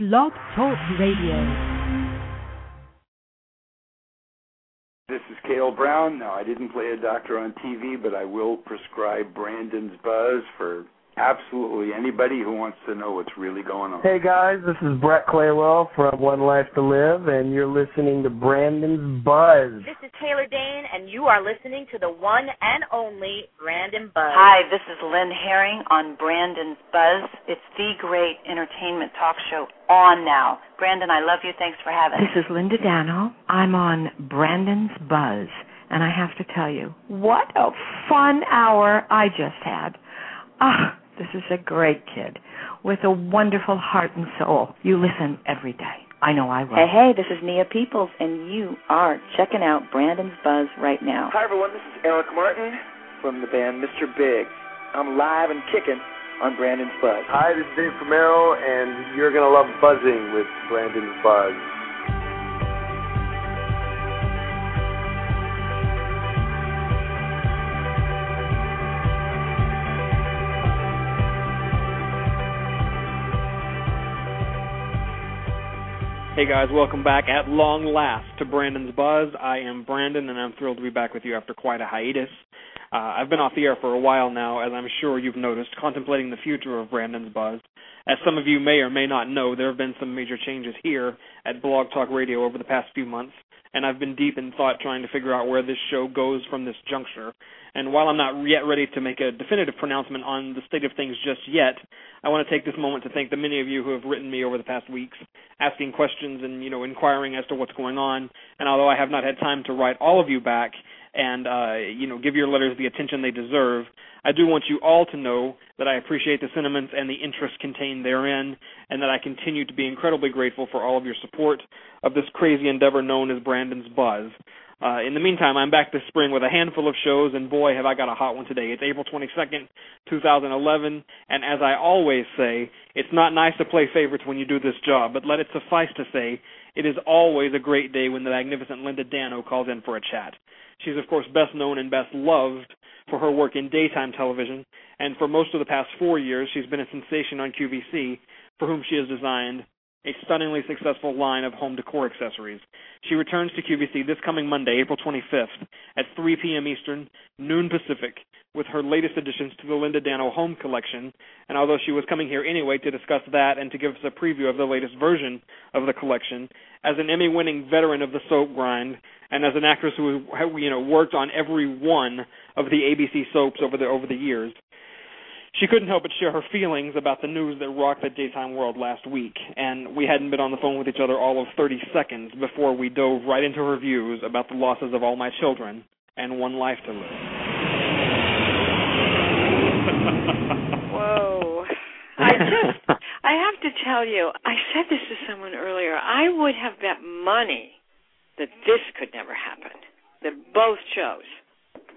Blog Talk Radio. This is Cale Brown. Now, I didn't play a doctor on TV, but I will prescribe Brandon's Buzz for absolutely anybody who wants to know what's really going on. Hey guys, this is Brett Claywell from One Life to Live, and you're listening to Brandon's Buzz. This is Taylor Dayne, and you are listening to the one and only Brandon Buzz. Hi, this is Lynn Herring on Brandon's Buzz. It's the great entertainment talk show on now. Brandon, I love you. Thanks for having me. This is Linda Dano. I'm on Brandon's Buzz, and I have to tell you, what a fun hour I just had. Ah, this is a great kid with a wonderful heart and soul. You listen every day. I know I will. Hey, hey, this is Nia Peeples, and you are checking out Brandon's Buzz right now. Hi, everyone. This is Eric Martin from the band Mr. Big. I'm live and kicking on Brandon's Buzz. Hi, this is Dave Primero, and you're going to love buzzing with Brandon's Buzz. Hey guys, welcome back at long last to Brandon's Buzz. I am Brandon, and I'm thrilled to be back with you after quite a hiatus. Uh, I've been off the air for a while now, as I'm sure you've noticed, contemplating the future of Brandon's Buzz. As some of you may or may not know, there have been some major changes here at Blog Talk Radio over the past few months, and I've been deep in thought trying to figure out where this show goes from this juncture. And while I'm not yet ready to make a definitive pronouncement on the state of things just yet, I want to take this moment to thank the many of you who have written me over the past weeks, asking questions and you know inquiring as to what's going on. And although I have not had time to write all of you back and uh, you know give your letters the attention they deserve, I do want you all to know that I appreciate the sentiments and the interest contained therein, and that I continue to be incredibly grateful for all of your support of this crazy endeavor known as Brandon's Buzz. Uh, in the meantime, I'm back this spring with a handful of shows, and boy, have I got a hot one today. It's April 22nd, 2011, and as I always say, it's not nice to play favorites when you do this job, but let it suffice to say, it is always a great day when the magnificent Linda Dano calls in for a chat. She's, of course, best known and best loved for her work in daytime television, and for most of the past four years, she's been a sensation on QVC, for whom she has designed a stunningly successful line of home decor accessories. She returns to QVC this coming Monday, April 25th, at 3 p.m. Eastern, noon Pacific, with her latest additions to the Linda Dano Home Collection. And although she was coming here anyway to discuss that and to give us a preview of the latest version of the collection, as an Emmy-winning veteran of the soap grind, and as an actress who you know worked on every one of the ABC soaps over the over the years, she couldn't help but share her feelings about the news that rocked the daytime world last week, and we hadn't been on the phone with each other all of 30 seconds before we dove right into her views about the losses of all my children and one life to live. Whoa. I just, I have to tell you, I said this to someone earlier. I would have bet money that this could never happen, that both shows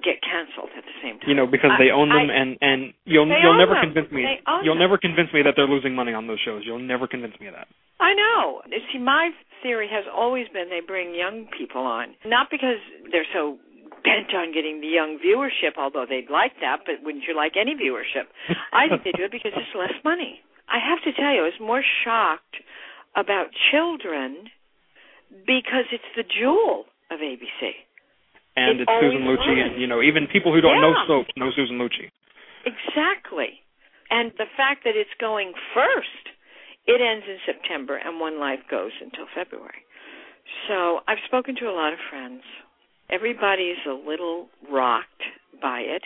get canceled at the same time. You know, because they own them, I, and and you'll you'll never them. convince me. You'll them. never convince me that they're losing money on those shows. You'll never convince me of that. I know. You See, my theory has always been they bring young people on, not because they're so bent on getting the young viewership, although they'd like that, but wouldn't you like any viewership? I think they do it because it's less money. I have to tell you, I was more shocked about children because it's the jewel of ABC. And It it's Susan Lucci, was. and you know, even people who don't know Yeah. soaps know Susan Lucci. Exactly. And the fact that it's going first, it ends in September and One Life goes until February. So I've spoken to a lot of friends. Everybody's a little rocked by it.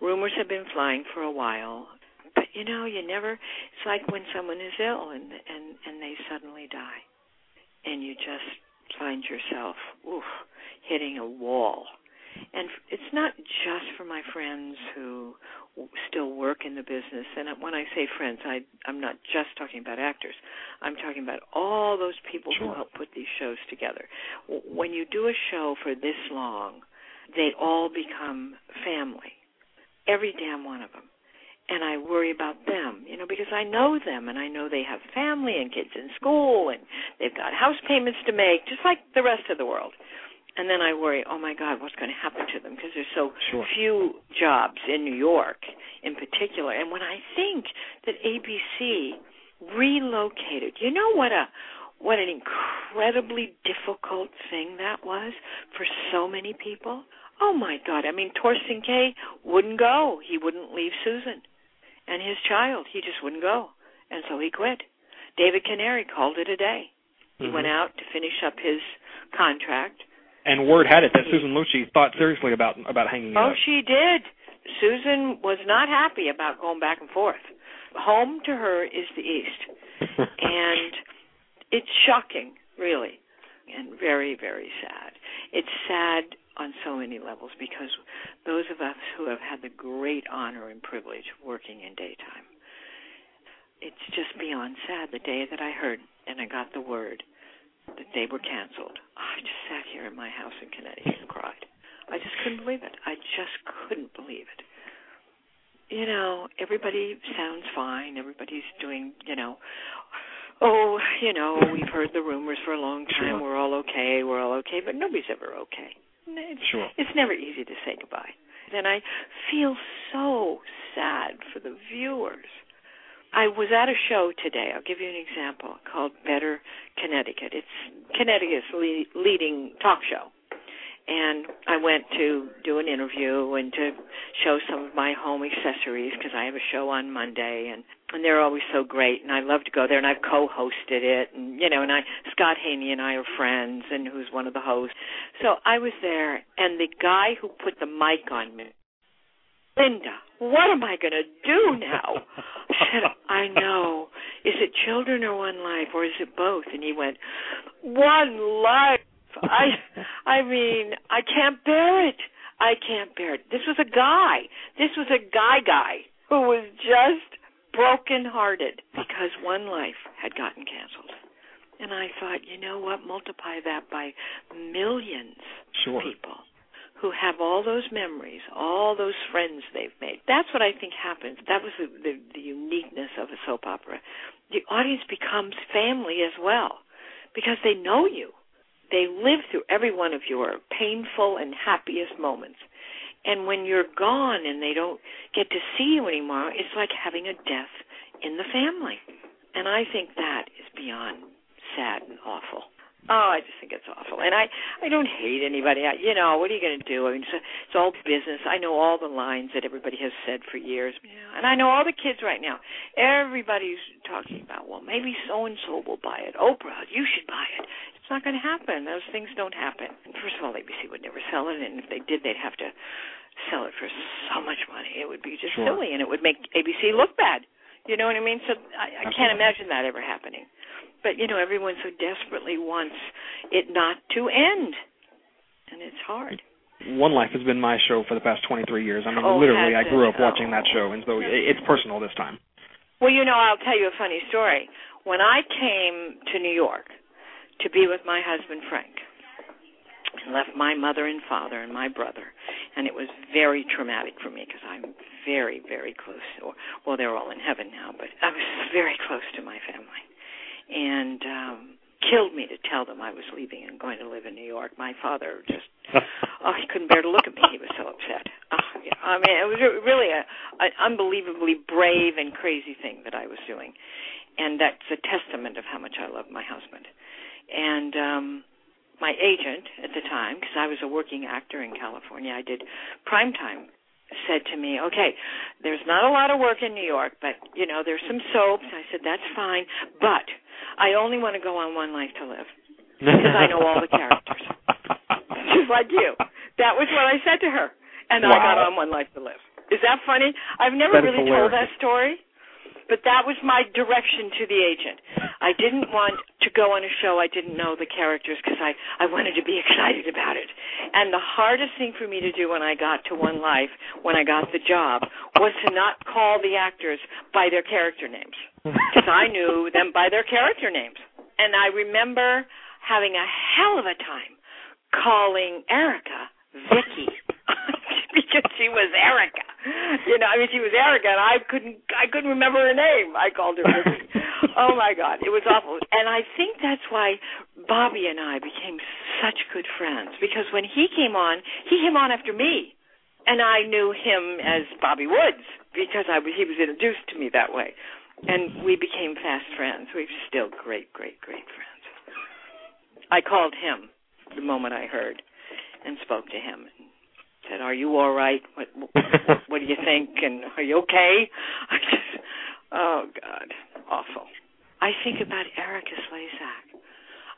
Rumors have been flying for a while. But you know, you never it's like when someone is ill and and and they suddenly die. And you just find yourself oof hitting a wall. And it's not just for my friends who still work in the business. And when I say friends, I, I'm not just talking about actors. I'm talking about all those people who help put these shows together. When you do a show for this long, they all become family. Every damn one of them. And I worry about them, you know, because I know them and I know they have family and kids in school and they've got house payments to make, just like the rest of the world. And then I worry, oh my God, what's going to happen to them? Because there's so Sure. few jobs in New York in particular. And when I think that ABC relocated. You know what a what an incredibly difficult thing that was for so many people. Oh my God! I mean, Thorsten Kaye wouldn't go. He wouldn't leave Susan and his child. He just wouldn't go, and so he quit. David Canary called it a day. He Mhm. went out to finish up his contract. And word had it that Susan Lucci thought seriously about about hanging Oh, up. she did. Susan was not happy about going back and forth. Home to her is the East. and it's shocking, really, and very, very sad. It's sad on so many levels because those of us who have had the great honor and privilege of working in daytime, it's just beyond sad. The day that I heard and I got the word that they were canceled, I just sat here in my house in Connecticut and cried. I just couldn't believe it. I just couldn't believe it. You know, everybody sounds fine. Everybody's doing, you know, oh, you know, we've heard the rumors for a long time. Sure. We're all okay. We're all okay, but nobody's ever okay. It's, Sure. it's never easy to say goodbye. And I feel so sad for the viewers. I was at a show today. I'll give you an example called Better Connecticut. It's Connecticut's le- leading talk show. And I went to do an interview and to show some of my home accessories because I have a show on Monday and and they're always so great and I love to go there and I've co-hosted it and you know and I Scot Haney and I are friends and who's one of the hosts. So I was there and the guy who put the mic on me Linda, what am I going to do now? I said, I know. Is it children or one life, or is it both? And he went, one life. I, I mean, I can't bear it. I can't bear it. This was a guy. This was a guy guy who was just broken hearted because one life had gotten canceled. And I thought, you know what? Multiply that by millions Sure. of people who have all those memories, all those friends they've made. That's what I think happens. That was the, the, the uniqueness of a soap opera. The audience becomes family as well because they know you. They live through every one of your painful and happiest moments. And when you're gone and they don't get to see you anymore, it's like having a death in the family. And I think that is beyond sad and awful. Oh, I just think it's awful, and I I don't hate anybody. I, you know, what are you going to do? I mean, it's, it's all business. I know all the lines that everybody has said for years, yeah, and I know all the kids right now. Everybody's talking about, well, maybe so and so will buy it. Oprah, you should buy it. Not going to happen. Those things don't happen. First of all, ABC would never sell it, and if they did, they'd have to sell it for so much money. It would be just Sure. silly, and it would make ABC look bad. You know what I mean? So I, I can't imagine that ever happening. But you know, everyone so desperately wants it not to end, and it's hard. One Life has been my show for the past 23 years. I mean, Oh, literally, I grew up watching that Oh. show, and so it's personal this time. Well, you know, I'll tell you a funny story. When I came to New York to be with my husband Frank, and left my mother and father and my brother, and it was very traumatic for me because I'm very, very close. Or well, they're all in heaven now, but I was very close to my family, and um killed me to tell them I was leaving and going to live in New York. My father just oh, he couldn't bear to look at me. He was so upset. Oh, yeah. I mean, it was really a an unbelievably brave and crazy thing that I was doing, and that's a testament of how much I love my husband. And um my agent at the time, because I was a working actor in California, I did prime time. Said to me, "Okay, there's not a lot of work in New York, but you know there's some soaps." I said, "That's fine, but I only want to go on One Life to Live because I know all the characters." just like you. That was what I said to her, and I got on One Life to Live. Is that funny? I've never That really told that story, but that was my direction to the agent. I didn't want to go on a show I didn't know the characters because I I wanted to be excited about it. And the hardest thing for me to do when I got to One Life, when I got the job, was to not call the actors by their character names because I knew them by their character names. And I remember having a hell of a time calling Erica Vicky because she was Erica. You know, I mean, she was Erica, and I couldn't, I couldn't remember her name. I called her Vicky. Oh my God, it was awful. And I think that's why Bobby and I became such good friends because when he came on, he came on after me, and I knew him as Bobby Woods because I was, he was introduced to me that way. and we became fast friends. We're still great, great, great friends. I called him the moment I heard and spoke to him and said, "Are you all right? What what, what do you think? And are you okay?" I just, oh God, awful. I think about Erika Slezak.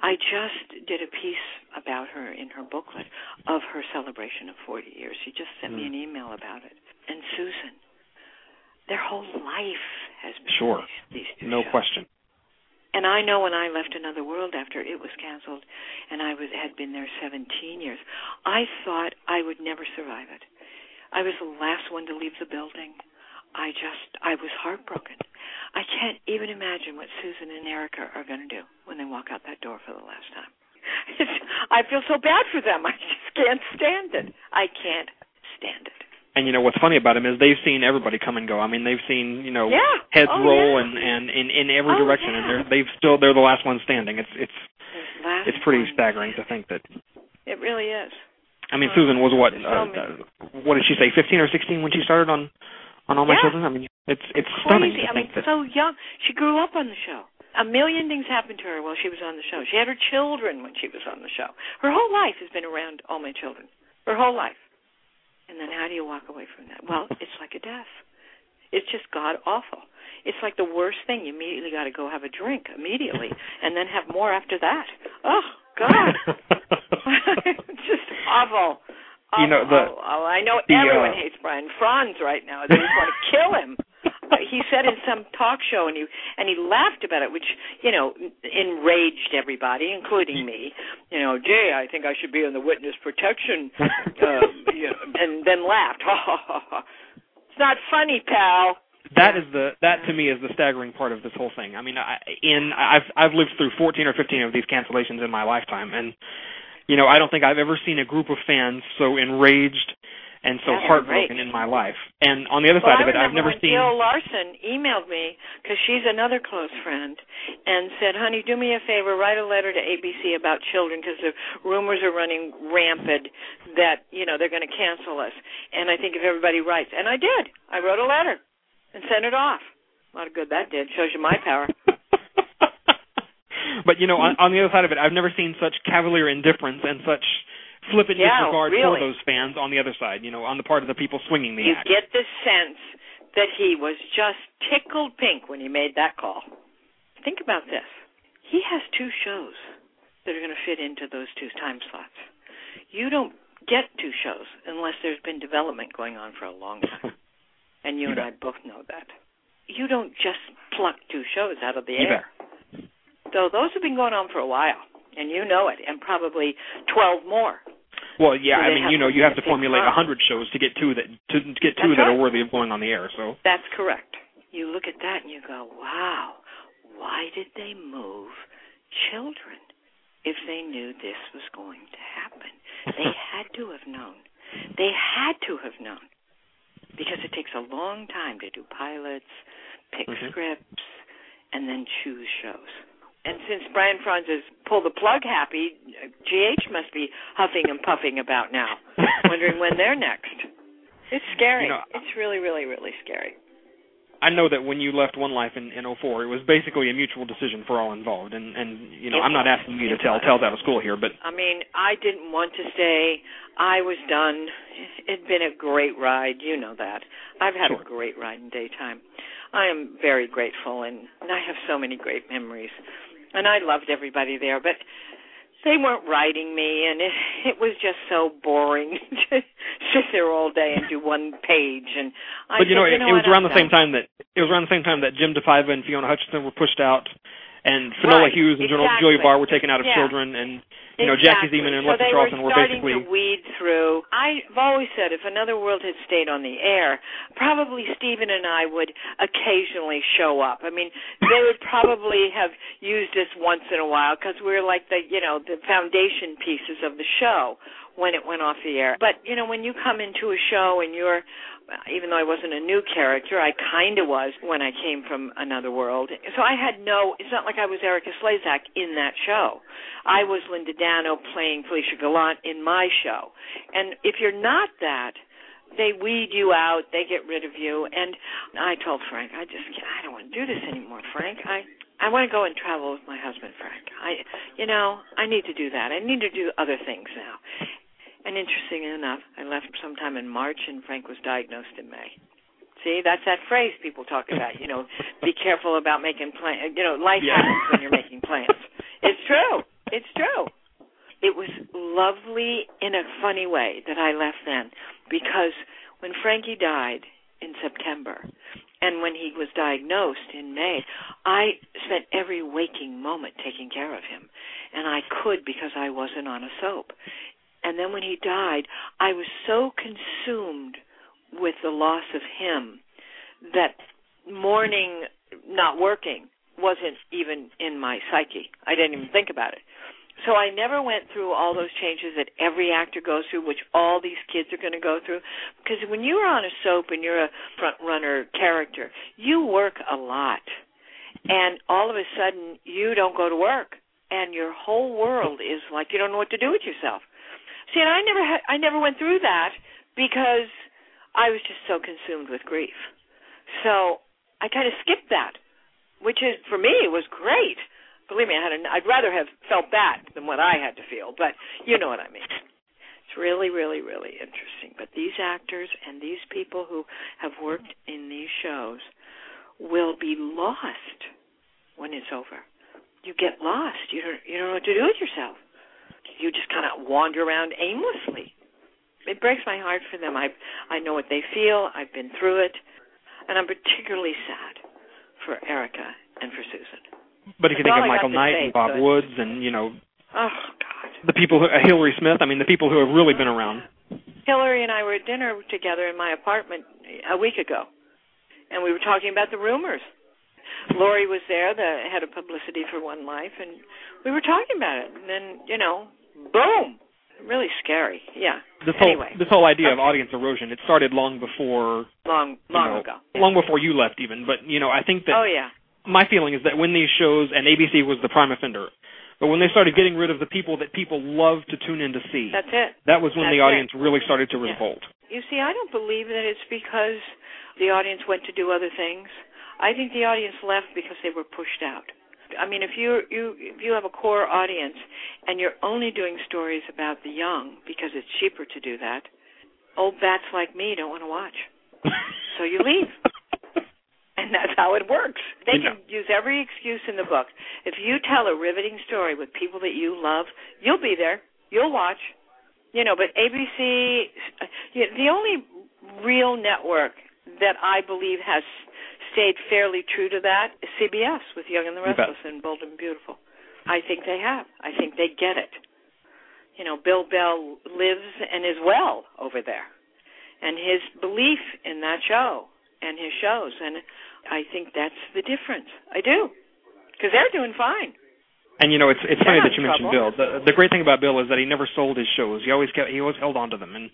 I just did a piece about her in her booklet of her celebration of 40 years. She just sent me hmm. an email about it. And Susan, their whole life has been sure. these, these two No shows. question. And I know when I left Another World after it was canceled, and I was had been there 17 years, I thought I would never survive it. I was the last one to leave the building. I just, I was heartbroken. I can't even imagine what Susan and Erica are going to do when they walk out that door for the last time. It's, I feel so bad for them. I just can't stand it. I can't stand it. And you know what's funny about them is they've seen everybody come and go. I mean, they've seen you know yeah. heads oh, roll yeah. and and in in every oh, direction, yeah. and they're they've still they're the last one standing. It's it's it's pretty staggering to think that. It really is. I mean, Susan was what? Uh, uh, what did she say? Fifteen or sixteen when she started on on All My Yeah. Children. I mean, it's it's stunning Crazy. I mean, that. so young. She grew up on the show. A million things happened to her while she was on the show. She had her children when she was on the show. Her whole life has been around all my children. Her whole life. And then how do you walk away from that? Well, it's like a death. It's just god awful. It's like the worst thing. You immediately got to go have a drink immediately, and then have more after that. Oh God, it's just awful. You know, the- Awful. oh, I know the, everyone uh, hates Brian Frons right now. They just want to kill him. He said in some talk show, and he and he laughed about it, which you know enraged everybody, including me. You know, gee, I think I should be on the witness protection, uh, you know, and then laughed. it's not funny, pal. that is the that to me is the staggering part of this whole thing. I mean, I, in I've I've lived through 14 or 15 of these cancellations in my lifetime, and you know I don't think I've ever seen a group of fans so enraged and so Yeah, heartbroken in my life. And on the other well, side of it, I've never seen. Jill Larson emailed me because she's another close friend, and said, "Honey, do me a favor, write a letter to ABC about children because the rumors are running rampant that you know they're going to cancel us." And I think if everybody writes, and I did, I wrote a letter and sent it off. A lot of good that did. Shows you my power. but you know, on, hmm? on the other side of it, I've never seen such cavalier indifference and such flippant Yeah, disregard really. for those fans on the other side. You know, on the part of the people swinging the you axe. get the sense that he was just tickled pink when he made that call. Think about this. He has two shows that are going to fit into those two time slots. You don't get two shows unless there's been development going on for a long time. And you, You and I both know that. You don't just pluck two shows out of the You air. So those have been going on for a while, and you know it, and probably 12 more. Well, yeah, So I mean, you know, you have to formulate a hundred shows to get two that to, to get two That's that right. are worthy of going on the air. So That's correct. You look at that and you go, wow, why did they move children if they knew this was going to happen? They had to have known. They had to have known. Because it takes a long time to do pilots, pick Mhm. scripts, and then choose shows. And since Brian Frons is pull the plug happy, GH must be huffing and puffing about now, wondering when they're next. It's scary. You know, it's really, really, really scary. I know that when you left One Life in, in 04, it was basically a mutual decision for all involved. And and you know, I'm not asking you to tell tales out of school here, but I mean, I didn't want to stay. I was done. It'd been a great ride. You know that. I've had Sure. a great ride in daytime. I am very grateful, and, and I have so many great memories. And I loved everybody there, but they weren't writing me, and it, it was just so boring to sit there all day and do one page. And I but you said, know, you it, know it was around I'm the same time that it was around the same time that Jim DePaiva and Fiona Hutchison were pushed out, and Finola Right, Hughes and General Julia exactly. Barr were taken out of Yeah. children, and you know, Jackie Exactly. Zeman and so Leslie they Charleson were were basically to weed through. I've always said if Another World had stayed on the air, probably Stephen and I would occasionally show up. I mean, they would probably have used us once in a while because we're like the, you know, the foundation pieces of the show when it went off the air. But you know, when you come into a show and you're even though I wasn't a new character, I kind of was when I came from another world. So I had no, it's not like I was Erika Slezak in that show. I was Linda Dano playing Felicia Gallant in my show. And if you're not that, they weed you out, they get rid of you. And I told Frank, I just can't, I don't want to do this anymore, Frank. I I want to go and travel with my husband, Frank. I you know, I need to do that. I need to do other things now. And interesting enough, I left sometime in March and Frank was diagnosed in May. See, that's that phrase people talk about, you know, be careful about making plans. You know, life Yeah. happens when you're making plans. It's true. It's true. It was lovely in a funny way that I left then because when Frankie died in September and when he was diagnosed in May, I spent every waking moment taking care of him. And I could because I wasn't on a soap. And then when he died, I was so consumed with the loss of him that mourning not working wasn't even in my psyche. I didn't even think about it. So I never went through all those changes that every actor goes through, which all these kids are going to go through. Because when you're on a soap and you're a front runner character, you work a lot. And all of a sudden, you don't go to work. And your whole world is like you don't know what to do with yourself. See, and I never had, I never went through that because I was just so consumed with grief. So I kind of skipped that, which is for me was great. Believe me, I had a, I'd rather have felt that than what I had to feel, but you know what I mean. It's really, really, really interesting. But these actors and these people who have worked in these shows will be lost when it's over. You get lost. You don't you don't know what to do with yourself. You just kind of wander around aimlessly. It breaks my heart for them. I I know what they feel. I've been through it, and I'm particularly sad for Erica and for Susan. But if you That's think of Michael Knight say, and Bob so Woods and you know Oh God. the people who Hillary Smith, I mean the people who have really been around. Hillary and I were at dinner together in my apartment a week ago, and we were talking about the rumors. Lori was there, the head of publicity for One Life, and we were talking about it. And then, you know, boom, really scary. Yeah. This whole anyway, this whole idea of audience erosion, it started long before long, you long know, ago. long before you left even. But you know, I think that Oh yeah. my feeling is that when these shows and ABC was the prime offender, but when they started getting rid of the people that people love to tune in to see, That's it. that was when That's the audience it. really started to Yeah. revolt. You see, I don't believe that it's because the audience went to do other things. I think the audience left because they were pushed out. I mean, if you you if you have a core audience and you're only doing stories about the young because it's cheaper to do that, old bats like me don't want to watch. So you leave. And that's how it works. They know. can use every excuse in the book. If you tell a riveting story with people that you love, you'll be there. You'll watch. You know, but ABC, uh, the only real network that I believe has stayed fairly true to that is CBS with Young and the Restless and Bold and Beautiful. I think they have. I think they get it. You know, Bill Bell lives and is well over there, and his belief in that show and his shows, and I think that's the difference. I do, because they're doing fine. And you know, it's it's They're funny that you mentioned. Bill. The the great thing about Bill is that he never sold his shows. He always kept he always held on to them. And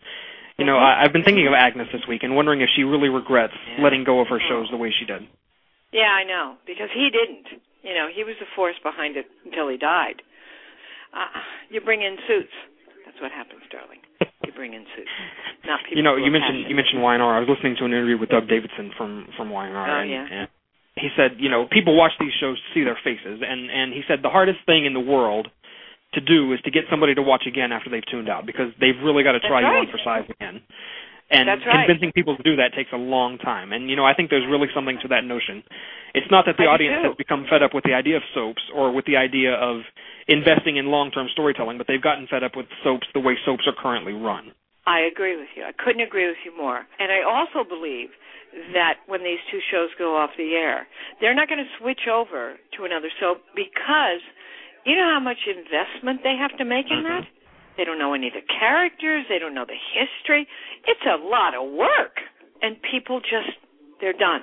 you know. I, I've been thinking of Agnes this week and wondering if she really regrets Yeah. letting go of her shows the way she did. Yeah, I know because he didn't. You know, he was the force behind it until he died. Uh, you bring in suits. That's what happens, darling. You bring in suits, not people. you know, you mentioned you mentioned Y&R. I was listening to an interview with Doug Davidson from from Y&R. Oh, and, yeah. and he said, you know, people watch these shows to see their faces, and and he said the hardest thing in the world to do is to get somebody to watch again after they've tuned out because they've really got to try you right. on for size again. And right. convincing people to do that takes a long time. And you know, I think there's really something to that notion. It's not that the I audience has become fed up with the idea of soaps or with the idea of investing in long-term storytelling, but they've gotten fed up with soaps the way soaps are currently run. I agree with you. I couldn't agree with you more. And I also believe that when these two shows go off the air, they're not going to switch over to another soap because you know how much investment they have to make in that? They don't know any of the characters, they don't know the history. It's a lot of work. And people just they're done.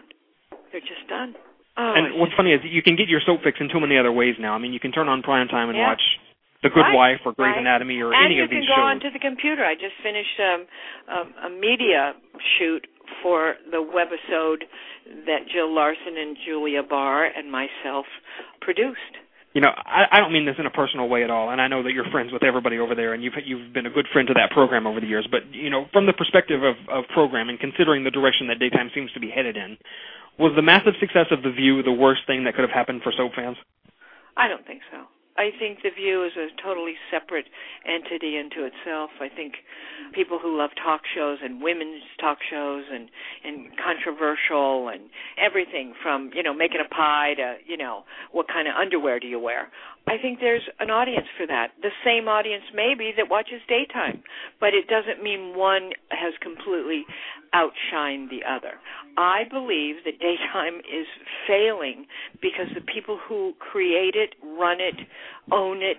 They're just done. Oh, and what's just- funny is you can get your soap fix in too many other ways now. I mean, you can turn on prime time and Yeah. watch The Good Right, Wife or Grey's right. Anatomy or and any of these shows. And you can go onto the computer. I just finished um, um, a media shoot for the webisode that Jill Larson and Julia Barr and myself produced. You know, I, I don't mean this in a personal way at all, and I know that you're friends with everybody over there, and you've you've been a good friend to that program over the years. But you know, from the perspective of of programming, considering the direction that daytime seems to be headed in, was the massive success of The View the worst thing that could have happened for soap fans? I don't think so. I think The View is a totally separate entity into itself. I think people who love talk shows and women's talk shows and and controversial and everything from you know making a pie to you know what kind of underwear do you wear. I think there's an audience for that. The same audience maybe that watches daytime, but it doesn't mean one has completely outshined the other. I believe that daytime is failing because the people who create it, run it, own it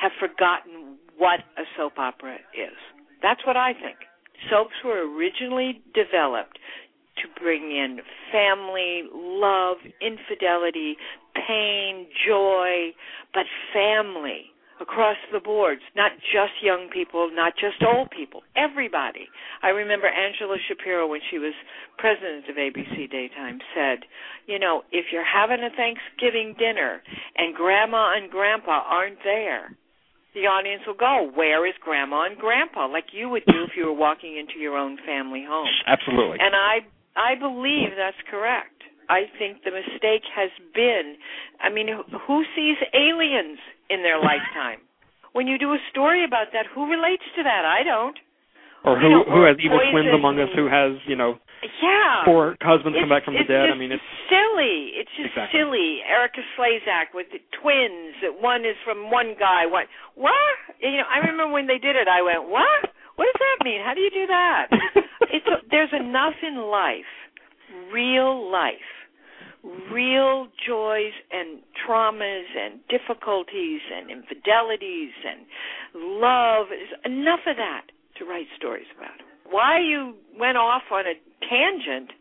have forgotten what a soap opera is. That's what I think. Soaps were originally developed to bring in family, love, infidelity, pain, joy, but family across the boards, not just young people, not just old people, everybody. I remember Angela Shapiro when she was president of ABC Daytime said, you know, if you're having a Thanksgiving dinner and grandma and grandpa aren't there, the audience will go, where is grandma and grandpa? Like you would do if you were walking into your own family home. Absolutely. And I I believe that's correct. I think the mistake has been I mean who sees aliens in their lifetime? when you do a story about that, who relates to that? I don't. Or who you know, who has evil poison. twins among us who has, you know, yeah. four husbands it's, come back from the dead. I mean it's silly. It's just Exactly. silly. Erika Slezak with the twins. That one is from one guy. What? What? You know, I remember when they did it. I went, what? What does that mean? How do you do that? it's a, there's enough in life, real life, real joys and traumas and difficulties and infidelities and love. There's enough of that to write stories about. Why you went off on a tangent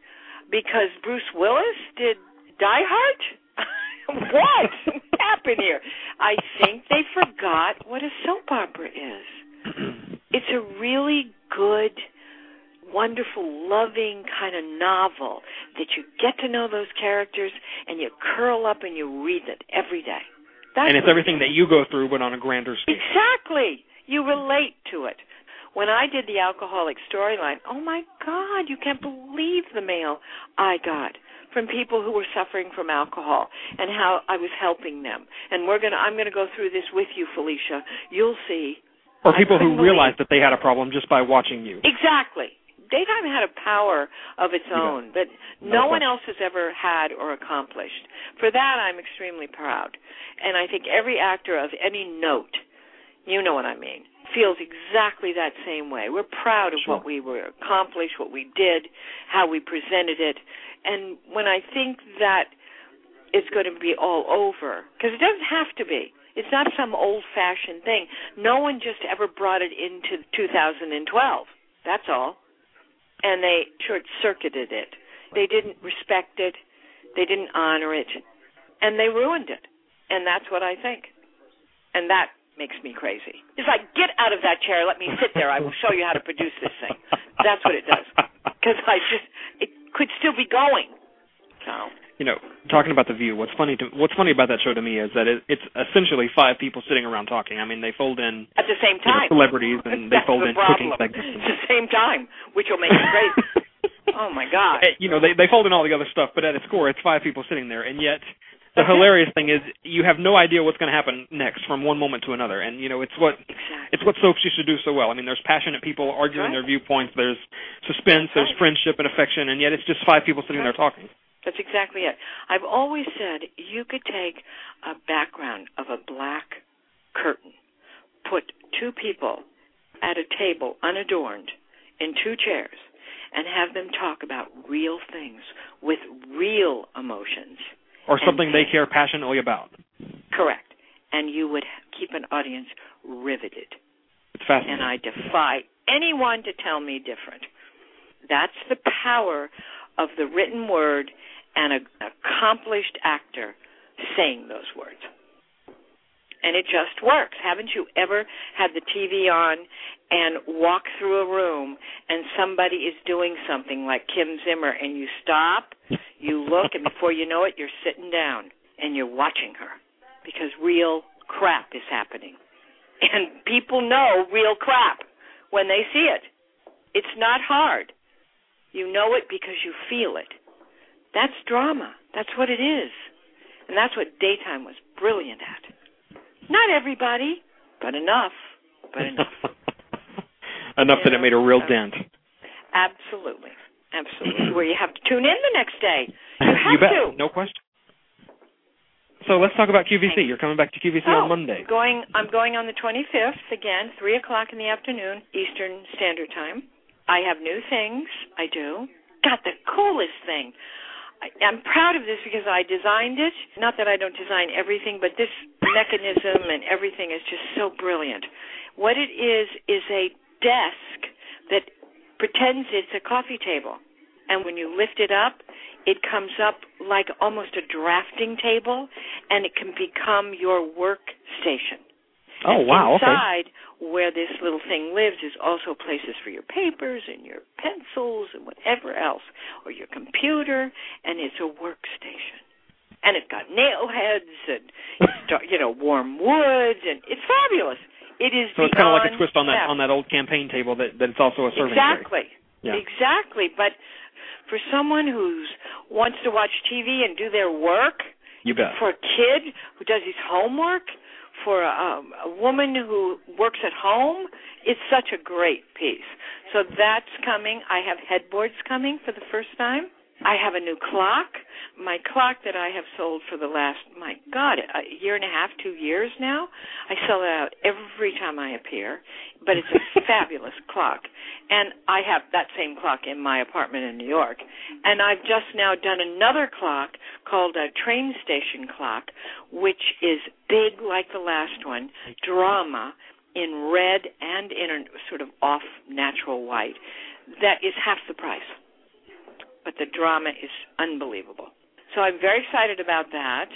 because Bruce Willis did Die Hard? what happened here? I think they forgot what a soap opera is. It's a really good, wonderful, loving kind of novel that you get to know those characters and you curl up and you read it every day. That's and it's everything that you go through but on a grander scale. Exactly. You relate to it. When I did the alcoholic storyline, oh my God, you can't believe the mail I got from people who were suffering from alcohol and how I was helping them. And we're gonna I'm gonna go through this with you, Felicia. You'll see. Or people who couldn't realize that they had a problem just by watching you. Exactly. Daytime had a power of its own that No no one else has ever had or accomplished. For that, I'm extremely proud. And I think every actor of any note, you know what I mean, feels exactly that same way. We're proud of Sure. what we were accomplished, what we did, how we presented it. And when I think that it's going to be all over, because it doesn't have to be. It's not some old-fashioned thing. No one just ever brought it into 2012. That's all and they short circuited it. They didn't respect it, they didn't honor it, and they ruined it. And that's what I think. And that makes me crazy. It's like, get out of that chair, let me sit there, I will show you how to produce this thing. That's what it does. Because I just, it could still be going. So, you know, talking about the view, what's funny to what's funny about that show to me is that it, it's essentially five people sitting around talking. I mean, they fold in at the same you know, time. celebrities and they fold the in cooking problem. segments. It's the same time, which will make it crazy. oh my God. You know, they they fold in all the other stuff, but at its core, it's five people sitting there, and yet the hilarious thing is you have no idea what's going to happen next from one moment to another, and you know it's what Exactly. it's what soaps used to do so well. I mean, there's passionate people arguing Right. their viewpoints, there's suspense, That's there's right. friendship and affection, and yet it's just five people sitting there talking. That's exactly it. I've always said you could take a background of a black curtain, put two people at a table unadorned in two chairs, and have them talk about real things with real emotions. Or something they care passionately about. Correct. And you would keep an audience riveted. It's fascinating. And I defy anyone to tell me different. That's the power of the written word and an accomplished actor saying those words. And it just works. Haven't you ever had the TV on and walk through a room and somebody is doing something like Kim Zimmer and you stop, you look, and before you know it, you're sitting down and you're watching her. because real crap is happening. And people know real crap when they see it. It's not hard. You know it because you feel it. That's drama. That's what it is. And that's what daytime was brilliant at. Not everybody, but enough. But enough. enough that it made a real dent. Absolutely. Absolutely. Where you have to tune in the next day. You have you bet. to. No question. So let's talk about QVC. You're coming back to QVC oh, on Monday. Going, I'm going on the 25th again, three o'clock in the afternoon, Eastern Standard Time. I have new things. I do. Got the coolest thing. I, I'm proud of this because I designed it. Not that I don't design everything, but this mechanism and everything is just so brilliant. What it is is a desk that pretends it's a coffee table. And when you lift it up, it comes up like almost a drafting table and it can become your workstation. Oh wow! Inside okay. Where this little thing lives is also places for your papers and your pencils and whatever else, or your computer, and it's a workstation. And it's got nail heads and you know warm woods, and it's fabulous. It is. So it's kind of like a twist on that on that old campaign table that that it's also a serving Exactly. Yeah. Exactly. But for someone who wants to watch TV and do their work, You bet. for a kid who does his homework, for a, um, a woman who works at home, it's such a great piece. So that's coming. I have headboards coming for the first time. I have a new clock. My clock that I have sold for the last, my God, a year and a half, two years now. I sell it out every time I appear, but it's a fabulous clock. And I have that same clock in my apartment in New York. And I've just now done another clock called a train station clock, which is big like the last one, drama in red and in a sort of off natural white. That is half the price but the drama is unbelievable. So I'm very excited about that.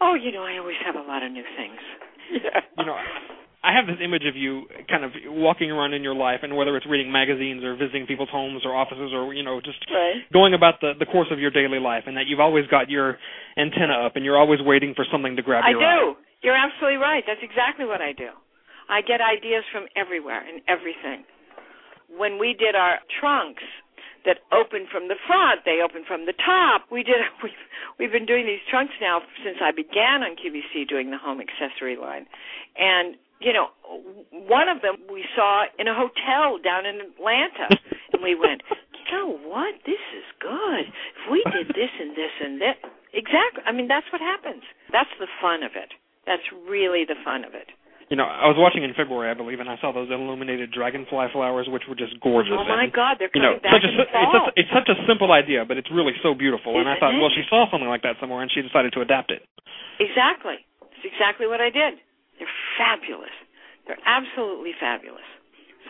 Oh, you know, I always have a lot of new things. Yeah. You know, I have this image of you kind of walking around in your life, and whether it's reading magazines or visiting people's homes or offices, or you know, just right. going about the the course of your daily life, and that you've always got your antenna up, and you're always waiting for something to grab I your do. eye. You're absolutely right. That's exactly what I do. I get ideas from everywhere and everything. When we did our trunks, that open from the front, they open from the top. We did we've we've been doing these trunks now since I began on QVC doing the home accessory line. And you know, one of them we saw in a hotel down in Atlanta and we went, "You know what? This is good. If we did this and this and this." Exactly. I mean, that's what happens. That's the fun of it. That's really the fun of it you know, I was watching in February, I believe, and I saw those illuminated dragonfly flowers, which were just gorgeous. Oh my and, God, they're you coming know, back such a, in it's, such, it's such a simple idea, but it's really so beautiful. and I thought, it? well, she saw something like that somewhere, and she decided to adapt it. Exactly. It's exactly what I did. They're fabulous. They're absolutely fabulous.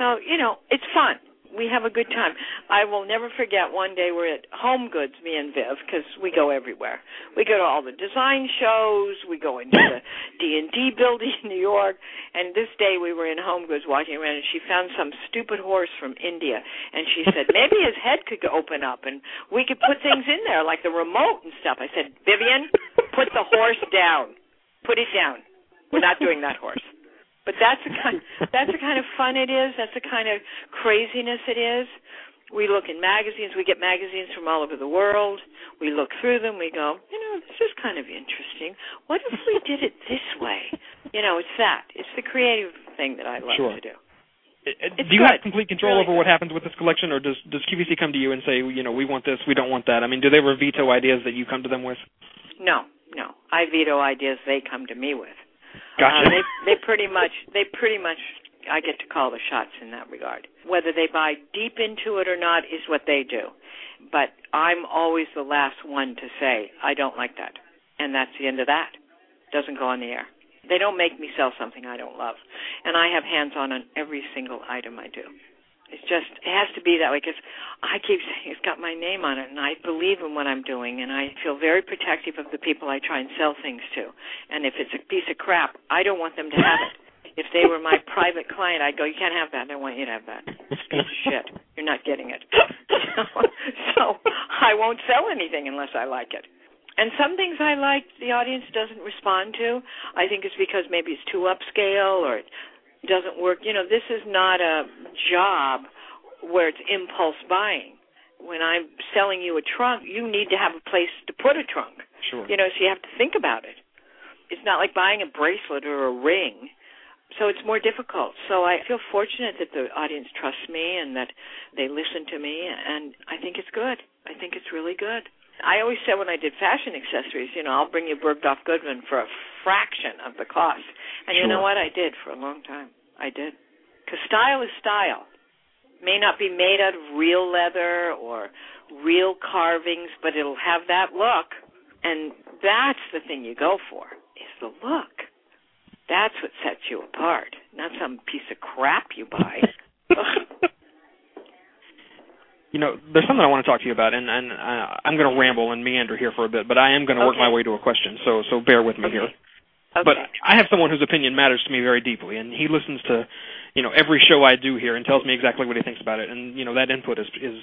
So, you know, it's fun. We have a good time. I will never forget one day we're at Home Goods, me and Viv, because we go everywhere. We go to all the design shows. We go into the D and D building in New York. And this day we were in Home Goods walking around, and she found some stupid horse from India, and she said maybe his head could open up, and we could put things in there like the remote and stuff. I said, Vivian, put the horse down. Put it down. We're not doing that horse. But that's the kind that's the kind of fun it is. That's the kind of craziness it is. We look in magazines. We get magazines from all over the world. We look through them. We go, you know, this is kind of interesting. What if we did it this way? You know, it's that. It's the creative thing that I love Sure. to do. Uh, It's do you good. have complete control Really over what happens with this collection, or does does QVC come to you and say, you know, we want this, we don't want that? I mean, do they ever veto ideas that you come to them with? No, no. I veto ideas they come to me with. Gotcha. Uh, they they pretty much they pretty much I get to call the shots in that regard. Whether they buy deep into it or not is what they do. But I'm always the last one to say I don't like that, and that's the end of that. Doesn't go on the air. They don't make me sell something I don't love, and I have hands on on every single item I do. It's just it has to be that way because I keep saying it's got my name on it, and I believe in what I'm doing, and I feel very protective of the people I try and sell things to. And if it's a piece of crap, I don't want them to have it. If they were my private client, I'd go, "You can't have that. I don't want you to have that. It's a piece of shit. You're not getting it." So, so I won't sell anything unless I like it. And some things I like the audience doesn't respond to. I think it's because maybe it's too upscale or doesn't work. You know, this is not a job where it's impulse buying. When I'm selling you a trunk, you need to have a place to put a trunk. Sure. You know, so you have to think about it. It's not like buying a bracelet or a ring. So it's more difficult. So I feel fortunate that the audience trusts me and that they listen to me and I think it's good. I think it's really good. I always said when I did fashion accessories, you know, I'll bring you Bergdorf Goodman for a fraction of the cost. And sure. you know what? I did for a long time. I did. Because style is style. May not be made out of real leather or real carvings, but it'll have that look. And that's the thing you go for, is the look. That's what sets you apart, not some piece of crap you buy. you know, there's something I want to talk to you about, and and uh, I'm going to ramble and meander here for a bit, but I am going to okay. work my way to a question. So so bear with me okay. here. Okay. But I have someone whose opinion matters to me very deeply, and he listens to, you know, every show I do here and tells me exactly what he thinks about it, and you know that input is is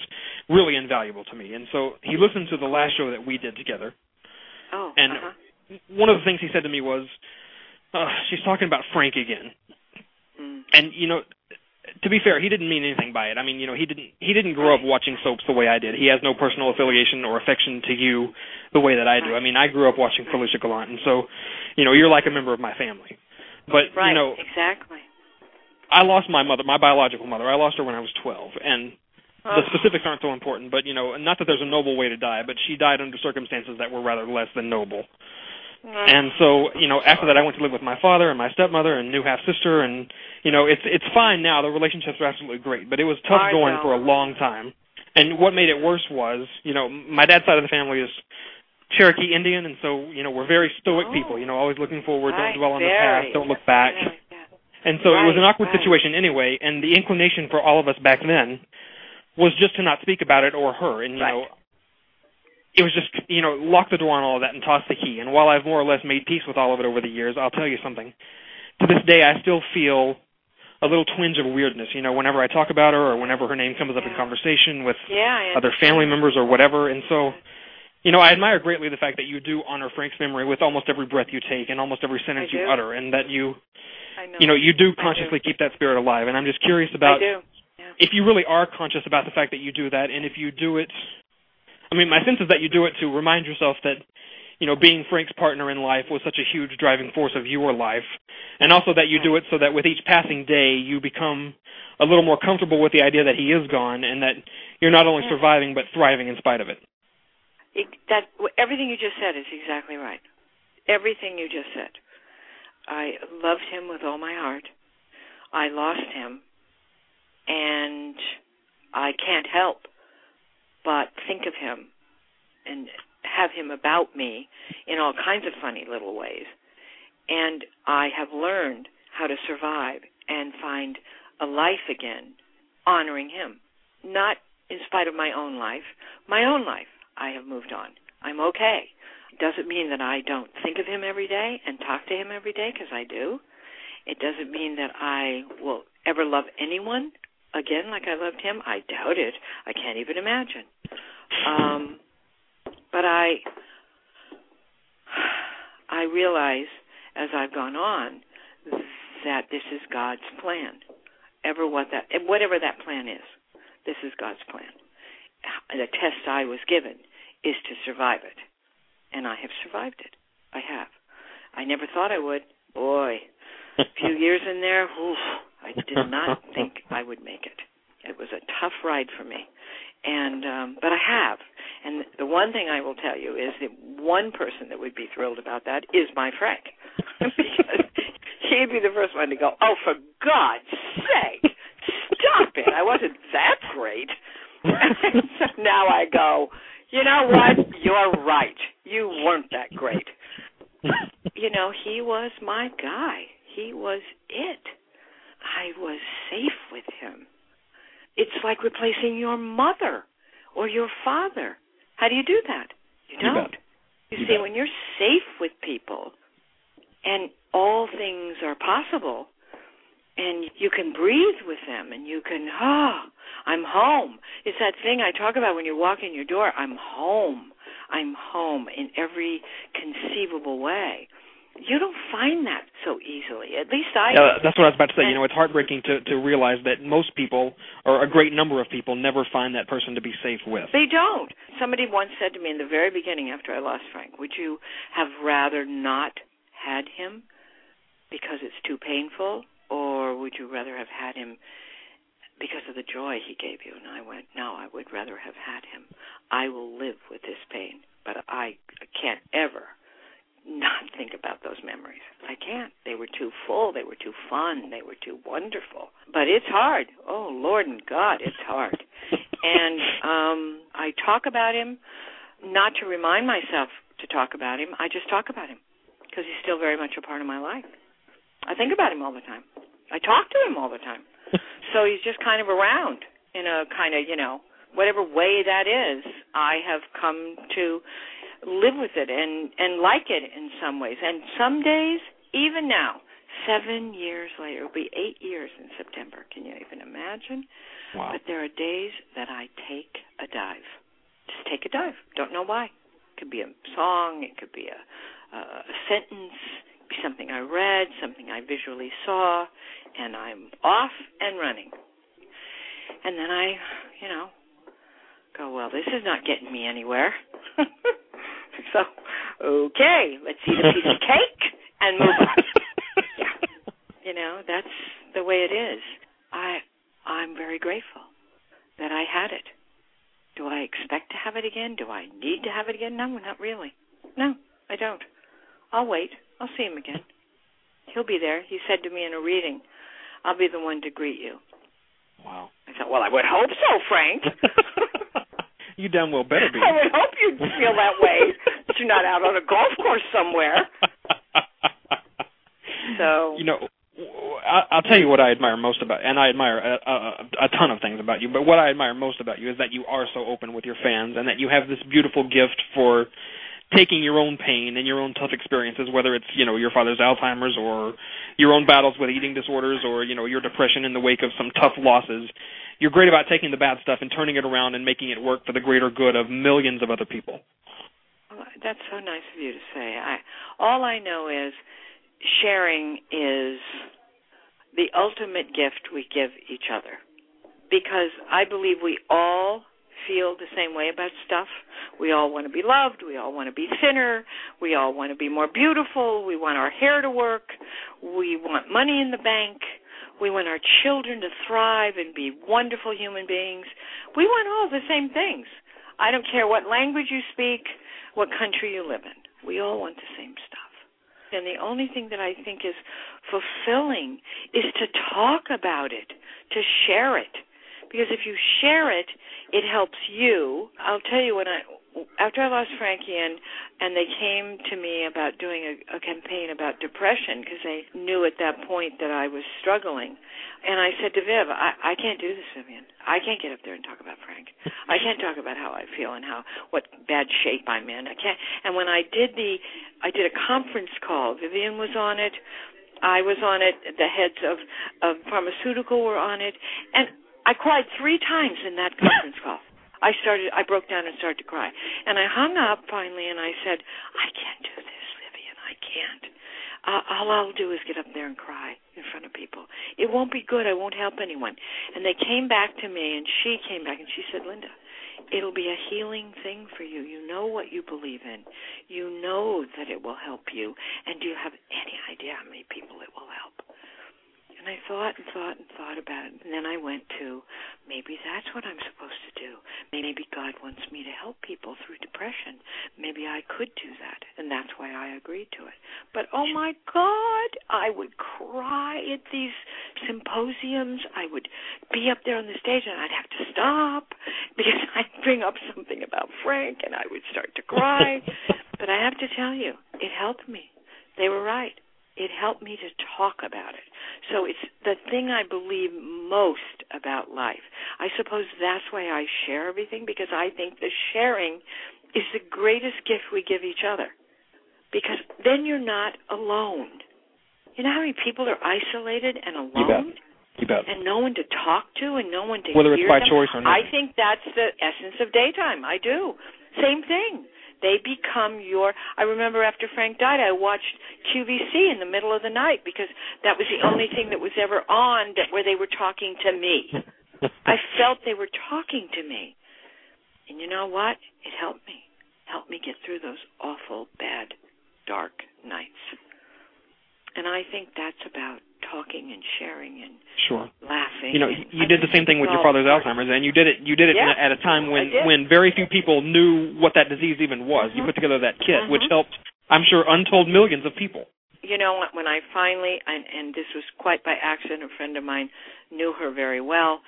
really invaluable to me. And so he listened to the last show that we did together. Oh. And uh-huh. one of the things he said to me was, uh, "She's talking about Frank again." Mm. And you know, to be fair, he didn't mean anything by it. I mean, you know, he didn't he didn't grow up watching soaps the way I did. He has no personal affiliation or affection to you the way that I do. I mean, I grew up watching Felicia Gallant, and so, you know, you're like a member of my family. But right, you know, exactly. I lost my mother, my biological mother. I lost her when I was 12, and the specifics aren't so important. But you know, not that there's a noble way to die, but she died under circumstances that were rather less than noble. Mm. And so, you know, after that, I went to live with my father and my stepmother and new half sister, and you know, it's it's fine now. The relationships are absolutely great, but it was tough I going know. for a long time. And what made it worse was, you know, my dad's side of the family is Cherokee Indian, and so you know, we're very stoic Oh. people. You know, always looking forward, Right, don't dwell on the past, don't look back. And so it was an awkward right. situation anyway, and the inclination for all of us back then was just to not speak about it or her. And you Right. know, it was just you know lock the door on all of that and toss the key. And while I've more or less made peace with all of it over the years, I'll tell you something. To this day, I still feel a little twinge of weirdness. You know, whenever I talk about her or whenever her name comes up in conversation with Yeah, other family members or whatever. And so, you know, I admire greatly the fact that you do honor Frank's memory with almost every breath you take and almost every sentence you utter, and that you, I know. you know, you do consciously keep that spirit alive. And I'm just curious about do. if you really are conscious about the fact that you do that, and if you do it. I mean, my sense is that you do it to remind yourself that, you know, being Frank's partner in life was such a huge driving force of your life, and also that you do it so that with each passing day you become a little more comfortable with the idea that he is gone, and that you're not only surviving but thriving in spite of it. It, that everything you just said is exactly right. Everything you just said. I loved him with all my heart. I lost him, and I can't help but think of him and have him about me in all kinds of funny little ways. And I have learned how to survive and find a life again honoring him. Not in spite of my own life. My own life, I have moved on. I'm okay. Doesn't mean that I don't think of him every day and talk to him every day, because I do. It doesn't mean that I will ever love anyone again like I loved him. I doubt it. I can't even imagine. Um, but I, I realize as I've gone on that this is God's plan. Ever what that, whatever that plan is, this is God's plan. The test I was given is to survive it, and I have survived it. I have. I never thought I would. Boy, few years in there, oof, I did not think I would make it. It was a tough ride for me, and um, but I have. And the one thing I will tell you is that one person that would be thrilled about that is my Frank, because he'd be the first one to go, "Oh, for God's sake, stop it! I wasn't that great." so now I go, you know what? You're right. You weren't that great. you know, he was my guy. He was it. I was safe with him. It's like replacing your mother or your father. How do you do that? You don't. You, You see, when you're safe with people and all things are possible and you can breathe with them and you can, ah, I'm home. It's that thing I talk about when you walk in your door, I'm home. I'm home in every conceivable way. You don't find that so easily. At least I. Yeah, that's what I was about to say. You know, it's heartbreaking to to realize that most people, or a great number of people, never find that person to be safe with. They don't. Somebody once said to me in the very beginning after I lost Frank, "Would you have rather not had him because it's too painful, or would you rather have had him because of the joy he gave you?" And I went, "No, I would rather have had him. I will live with this pain, but I can't ever." Not think about those memories. I can't. They were too full. They were too fun. They were too wonderful. But it's hard. Oh Lord and God, it's hard. and um I talk about him not to remind myself to talk about him. I just talk about him because he's still very much a part of my life. I think about him all the time. I talk to him all the time. so he's just kind of around in a kind of, you know, whatever way that is. I have come to live with it and and like it in some ways. And some days, even now, seven years later, it'll be eight years in September. Can you even imagine? Wow. But there are days that I take a dive. Just take a dive. Don't know why. It could be a song. It could be a, a sentence. It could be something I read, something I visually saw, and I'm off and running. And then I, you know, go, well, this is not getting me anywhere. So, okay, let's eat a piece of cake and move on. yeah. You know, that's the way it is. I I'm very grateful that I had it. Do I expect to have it again? Do I need to have it again? No, not really. No, I don't. I'll wait. I'll see him again. He'll be there. He said to me in a reading, I'll be the one to greet you. Wow. I thought, well, I would hope so, Frank. You damn well better be. I would hope you'd feel that way. that you're not out on a golf course somewhere. so you know, I'll tell you what I admire most about, and I admire a, a, a ton of things about you. But what I admire most about you is that you are so open with your fans, and that you have this beautiful gift for taking your own pain and your own tough experiences, whether it's you know your father's Alzheimer's or your own battles with eating disorders or you know your depression in the wake of some tough losses. You're great about taking the bad stuff and turning it around and making it work for the greater good of millions of other people. Oh, that's so nice of you to say. I all I know is sharing is the ultimate gift we give each other. Because I believe we all feel the same way about stuff. We all want to be loved. We all want to be thinner. We all want to be more beautiful. We want our hair to work. We want money in the bank. We want our children to thrive and be wonderful human beings. We want all the same things. I don't care what language you speak, what country you live in. We all want the same stuff. And the only thing that I think is fulfilling is to talk about it, to share it. Because if you share it, it helps you. I'll tell you when I after I lost Frankie and and they came to me about doing a, a campaign about depression because they knew at that point that I was struggling. And I said to Viv, I, I can't do this, Vivian. I can't get up there and talk about Frank. I can't talk about how I feel and how what bad shape I'm in. I can't. And when I did the, I did a conference call. Vivian was on it. I was on it. The heads of of pharmaceutical were on it, and I cried three times in that conference call. I started I broke down and started to cry. And I hung up finally and I said, I can't do this, Vivian. I can't. Uh, all I'll do is get up there and cry in front of people. It won't be good. I won't help anyone. And they came back to me and she came back and she said, Linda, it'll be a healing thing for you. You know what you believe in. You know that it will help you. And do you have any idea how many people it will help? And I thought and thought and thought about it. And then I went to maybe that's what I'm supposed to do. Maybe God wants me to help people through depression. Maybe I could do that. And that's why I agreed to it. But oh my God, I would cry at these symposiums. I would be up there on the stage and I'd have to stop because I'd bring up something about Frank and I would start to cry. but I have to tell you, it helped me. They were right it helped me to talk about it. So it's the thing I believe most about life. I suppose that's why I share everything because I think the sharing is the greatest gift we give each other. Because then you're not alone. You know how many people are isolated and alone? You bet. You bet. And no one to talk to and no one to Whether hear it's by them? choice or not. I think that's the essence of daytime. I do. Same thing They become your. I remember after Frank died, I watched QVC in the middle of the night because that was the only thing that was ever on that where they were talking to me. I felt they were talking to me, and you know what? It helped me. Helped me get through those awful, bad, dark nights. And I think that's about talking and sharing and sure laughing. You know, you I did the same thing with your father's Alzheimer's, and you did it. You did it Yeah, at a time when when very few people knew what that disease even was. You Mhm. put together that kit, which Mhm. helped, I'm sure, untold millions of people. you know when I finally and, and this was quite by accident, a friend of mine knew her very well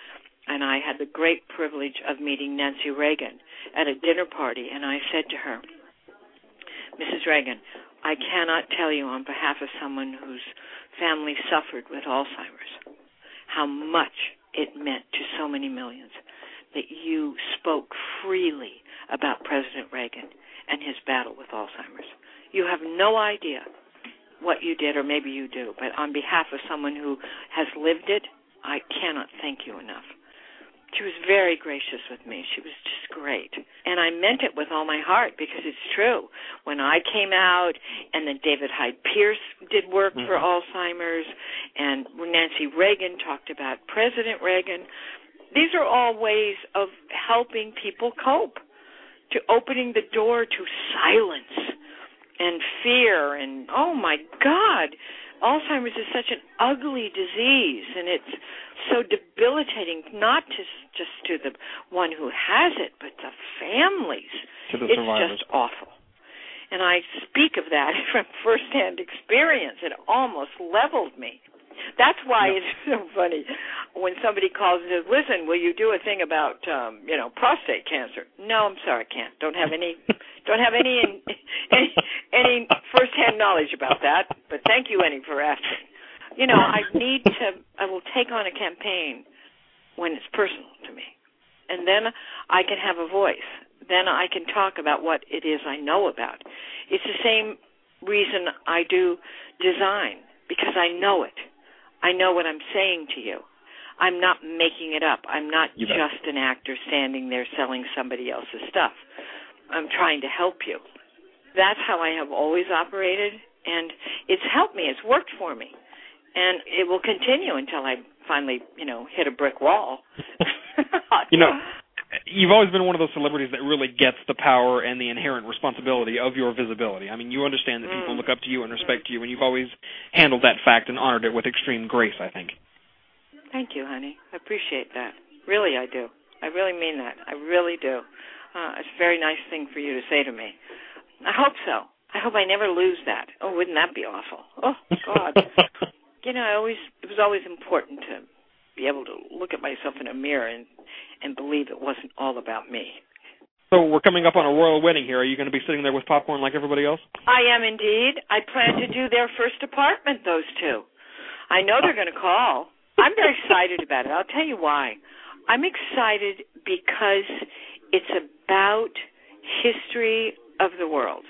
and I had the great privilege of meeting Nancy Reagan at a dinner party and I said to her, Mrs. Reagan, I cannot tell you on behalf of someone whose family suffered with Alzheimer's how much it meant to so many millions that you spoke freely about President Reagan and his battle with Alzheimer's. You have no idea what you did, or maybe you do, but on behalf of someone who has lived it, I cannot thank you enough. She was very gracious with me. She was just great. And I meant it with all my heart because it's true. When I came out and then David Hyde Pierce did work mm-hmm. for Alzheimer's and Nancy Reagan talked about President Reagan, these are all ways of helping people cope, to opening the door to silence and fear and oh my god alzheimer's is such an ugly disease and it's so debilitating not just just to the one who has it but the families. To the it's survivors. just awful. And i speak of that from firsthand experience. It almost leveled me that's why it's so funny when somebody calls and says, "Listen, will you do a thing about um, you know prostate cancer?" No, I'm sorry, I can't. Don't have any, don't have any in, any any firsthand knowledge about that. But thank you, Annie, for asking. You know, I need to. I will take on a campaign when it's personal to me, and then I can have a voice. Then I can talk about what it is I know about. It's the same reason I do design because I know it. I know what I'm saying to you. I'm not making it up. I'm not You bet. just an actor standing there selling somebody else's stuff. I'm trying to help you. That's how I have always operated, and it's helped me. It's worked for me, and it will continue until I finally, you know, hit a brick wall. You know, you've always been one of those celebrities that really gets the power and the inherent responsibility of your visibility. I mean, you understand that people Mm. look up to you and respect you, and you've always handled that fact and honored it with extreme grace. I think. Thank you, honey. I appreciate that. Really, I do. I really mean that. I really do. Uh, it's a very nice thing for you to say to me. I hope so. I hope I never lose that. Oh, wouldn't that be awful? Oh God. you know, I always it was always important to be able to look at myself in a mirror and and believe it wasn't all about me. So we're coming up on a royal wedding here. Are you going to be sitting there with popcorn like everybody else? I am indeed. I plan to do their first apartment, those two. I know they're going to call. I'm very excited about it. I'll tell you why. I'm excited because it's about history of the world.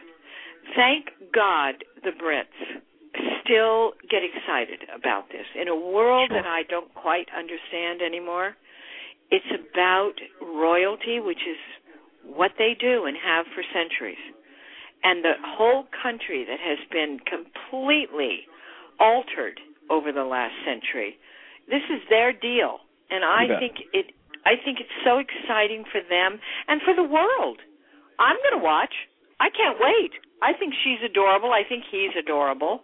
Thank God the Brits still get excited about this. In a world Sure. that I don't quite understand anymore, it's about royalty, which is what they do and have for centuries. And the whole country that has been completely altered over the last century. This is their deal. And I think it I think it's so exciting for them and for the world. I'm going to watch. I can't wait. I think she's adorable. I think he's adorable.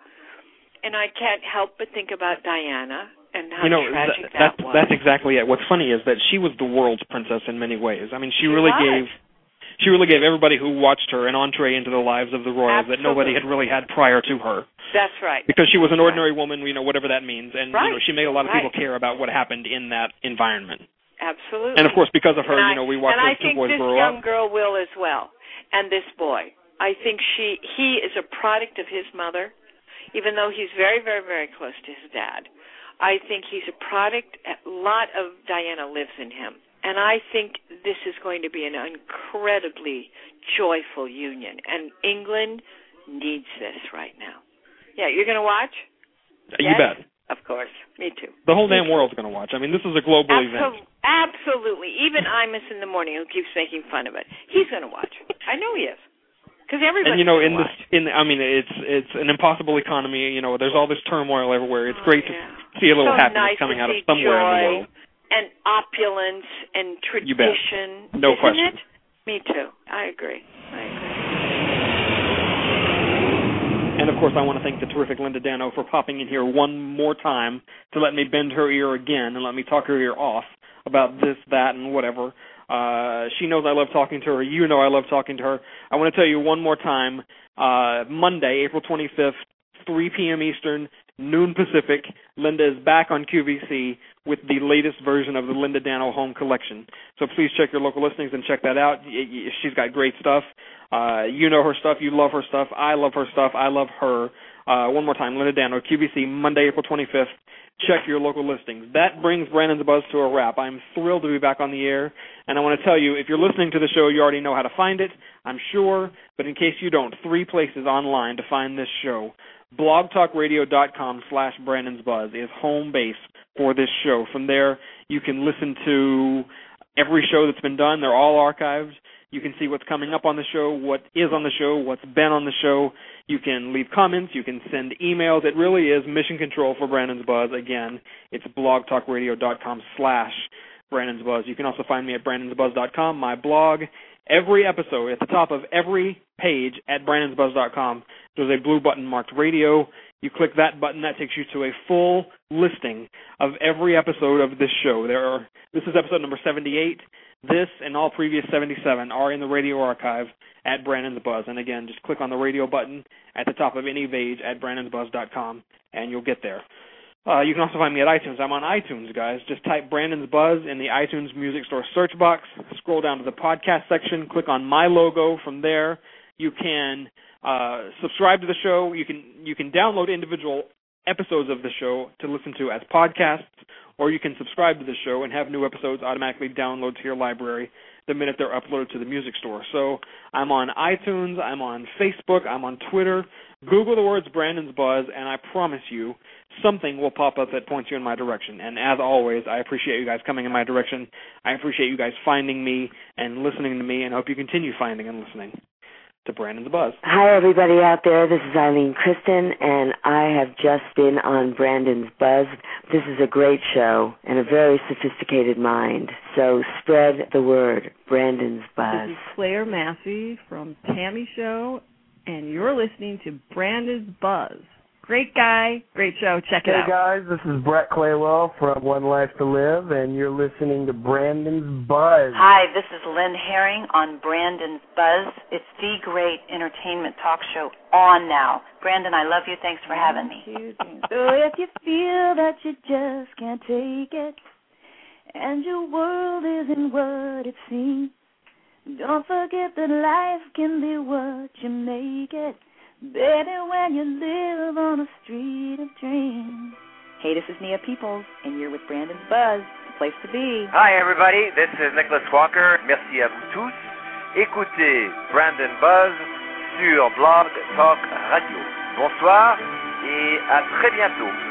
And I can't help but think about Diana and how you know, tragic th- that that's was. that's exactly it. What's funny is that she was the world's princess in many ways. I mean, she, She really was. gave she really gave everybody who watched her an entree into the lives of the royals that nobody had really had prior to her. That's right. Because she was an ordinary woman, you know, whatever that means, and you know, she made a lot of people Right. care about what happened in that environment. Absolutely. And of course, because of her, and you know, we watched those two boys grow up. and I think this young girl will as well, and this boy. I think she he is a product of his mother, even though he's very very very close to his dad. I think he's a product. A lot of Diana lives in him, and I think this is going to be an incredibly joyful union. And England needs this right now. Yeah, you're going to watch? You Yes? bet. Of course, me too. The whole damn world's going to watch. I mean, this is a global event. Absol- absolutely. Even Imus in the morning, who keeps making fun of it, he's going to watch. I know he is. because everybody. And you know, in watch. this, in I mean, it's it's an impossible economy. You know, there's all this turmoil everywhere. It's Oh, great yeah. to see a little so happiness nice coming out of somewhere joy in the world. And opulence and tradition. No question. It? Me too. I agree. I agree. And of course, I want to thank the terrific Linda Dano for popping in here one more time to let me bend her ear again and let me talk her ear off about this, that, and whatever. Uh, she knows I love talking to her. You know I love talking to her. I want to tell you one more time. Uh, Monday, April 25th, 3 p.m. Eastern, noon Pacific. Linda is back on QVC with the latest version of the Linda Dano Home Collection. So please check your local listings and check that out. She's got great stuff. Uh, you know her stuff. You love her stuff. I love her stuff. I love her. Uh, one more time, Linda Dano, QVC, Monday, April 25th. Check your local listings. That brings Brandon's Buzz to a wrap. I'm thrilled to be back on the air, and I want to tell you, if you're listening to the show, you already know how to find it, I'm sure, but in case you don't, three places online to find this show. blogtalkradio.com slash Brandon's Buzz is home base for this show. From there, you can listen to every show that's been done. They're all archived. You can see what's coming up on the show, what is on the show, what's been on the show. You can leave comments. You can send emails. It really is mission control for Brandon's Buzz. Again, it's blogtalkradio.com slash Brandon's Buzz. You can also find me at brandonsbuzz.com, my blog. Every episode, at the top of every page at brandonsbuzz.com, there's a blue button marked radio. You click that button, that takes you to a full listing of every episode of this show. There are this is episode number 78. This and all previous 77 are in the radio archive at Brandon's Buzz. And again, just click on the radio button at the top of any page at brandonsbuzz.com and you'll get there. Uh, you can also find me at iTunes. I'm on iTunes, guys. Just type Brandon's Buzz in the iTunes Music Store search box. Scroll down to the podcast section. Click on my logo. From there, you can uh, subscribe to the show. You can you can download individual episodes of the show to listen to as podcasts, or you can subscribe to the show and have new episodes automatically download to your library the minute they're uploaded to the music store. So I'm on iTunes, I'm on Facebook, I'm on Twitter. Google the words Brandon's Buzz, and I promise you something will pop up that points you in my direction. And as always, I appreciate you guys coming in my direction. I appreciate you guys finding me and listening to me, and hope you continue finding and listening to Brandon's Buzz. Hi, everybody out there. This is Ilene Kristen, and I have just been on Brandon's Buzz. This is a great show and a very sophisticated mind. So spread the word, Brandon's Buzz. This is Claire Massey from Tammy Show, and you're listening to Brandon's Buzz. Great guy, great show. Check it hey out. guys, this is Brett Claywell from One Life to Live, and you're listening to Brandon's Buzz. Hi, this is Lynn Herring on Brandon's Buzz. It's the great entertainment talk show on now. Brandon, I love you. Thanks for having me. So if you feel that you just can't take it, and your world isn't what it seems, don't forget that life can be what you make it. Baby, when you live on a street of dreams. Hey, this is Nia Peeples, and you're with Brandon's Buzz, the place to be. Hi everybody, this is Nicholas Walker. Merci à vous tous. Écoutez Brandon Buzz sur Blog Talk Radio. Bonsoir et à très bientôt.